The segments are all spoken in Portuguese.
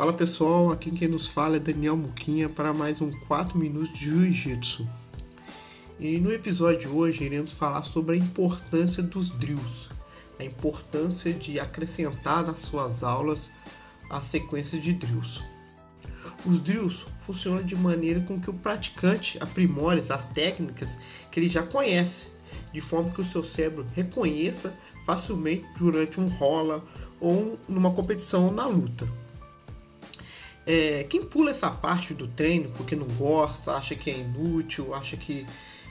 Fala pessoal, aqui quem nos fala é Daniel Muquinha para mais um 4 minutos de Jiu-Jitsu. E no episódio de hoje iremos falar sobre a importância dos drills, a importância de acrescentar nas suas aulas a sequência de drills. Os drills funcionam de maneira com que o praticante aprimore as técnicas que ele já conhece, de forma que o seu cérebro reconheça facilmente durante um rola ou numa competição ou na luta. É, quem pula essa parte do treino porque não gosta, acha que é inútil, acha que,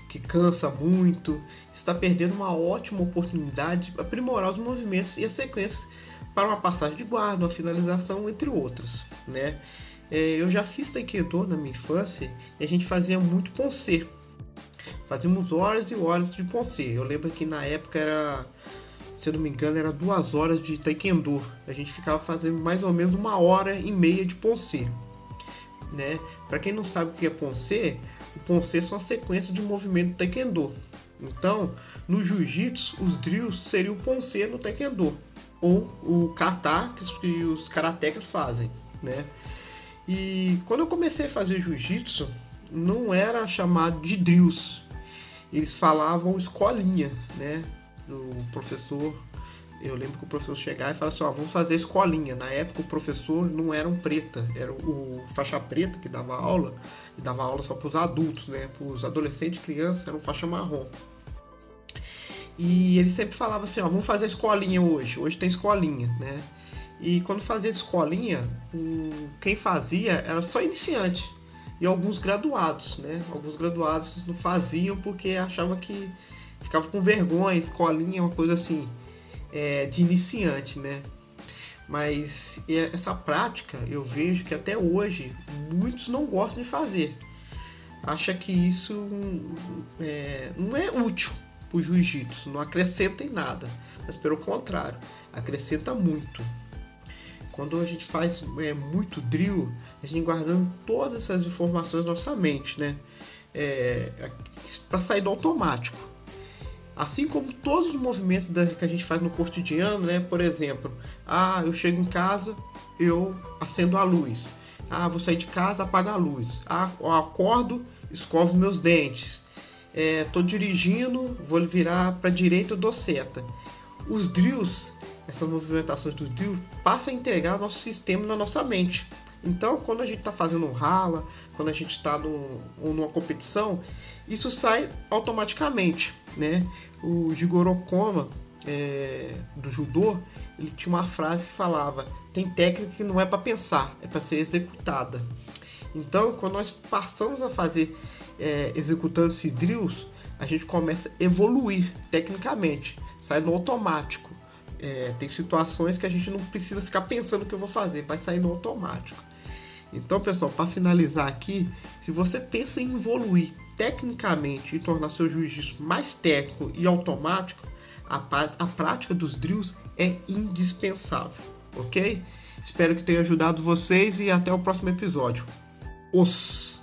que cansa muito, está perdendo uma ótima oportunidade de aprimorar os movimentos e as sequências para uma passagem de guarda, uma finalização, entre outras. Né? É, eu já fiz taekwondo na minha infância e a gente fazia muito poncer. Fazíamos horas e horas de poncer. Eu lembro que na época era se eu não me engano, era duas horas de taekwondo. A gente ficava fazendo mais ou menos uma hora e meia de ponce. Né? Para quem não sabe o que é ponce, o ponce são a sequência de movimento do taekwondo. Então, no jiu-jitsu, os drills seriam o ponce no taekwondo ou o kata que os karatecas fazem, né? E quando eu comecei a fazer jiu-jitsu, não era chamado de drills. Eles falavam escolinha, né? O professor, eu lembro que o professor chegava e falava assim, ó, vamos fazer escolinha. Na época o professor não era um preta, era o faixa preta que dava aula, e dava aula só para os adultos, né? Para os adolescentes crianças era um faixa marrom. E ele sempre falava assim, ó, vamos fazer escolinha hoje. Hoje tem escolinha, né? E quando fazia escolinha, o... quem fazia era só iniciante e alguns graduados, né? Alguns graduados não faziam porque achavam que ficava com vergonha, escolinha, uma coisa assim, é, de iniciante, né? Mas essa prática eu vejo que até hoje muitos não gostam de fazer. Acha que isso é, não é útil para o jiu-jitsu, não acrescenta em nada. Mas pelo contrário, acrescenta muito. Quando a gente faz é, muito drill, a gente guardando todas essas informações na nossa mente, né? É, para sair do automático. Assim como todos os movimentos que a gente faz no cotidiano, né? Por exemplo, ah, eu chego em casa, eu acendo a luz. Ah, vou sair de casa, apaga a luz. Ah, acordo, escovo meus dentes. É, dirigindo, vou virar para direita, dou seta. Os drills, essas movimentações do drill, passam a entregar o nosso sistema na nossa mente. Então, quando a gente está fazendo um rala, quando a gente está numa competição, isso sai automaticamente, né? O Jigoro Koma, é, do judô, ele tinha uma frase que falava: tem técnica que não é para pensar, é para ser executada. Então, quando nós passamos a fazer é, executando esses drills, a gente começa a evoluir tecnicamente, sai no automático. É, tem situações que a gente não precisa ficar pensando o que eu vou fazer, vai sair no automático. Então, pessoal, para finalizar aqui, se você pensa em evoluir tecnicamente e tornar seu jiu-jitsu mais técnico e automático, a, a prática dos drills é indispensável, ok? Espero que tenha ajudado vocês e até o próximo episódio. Os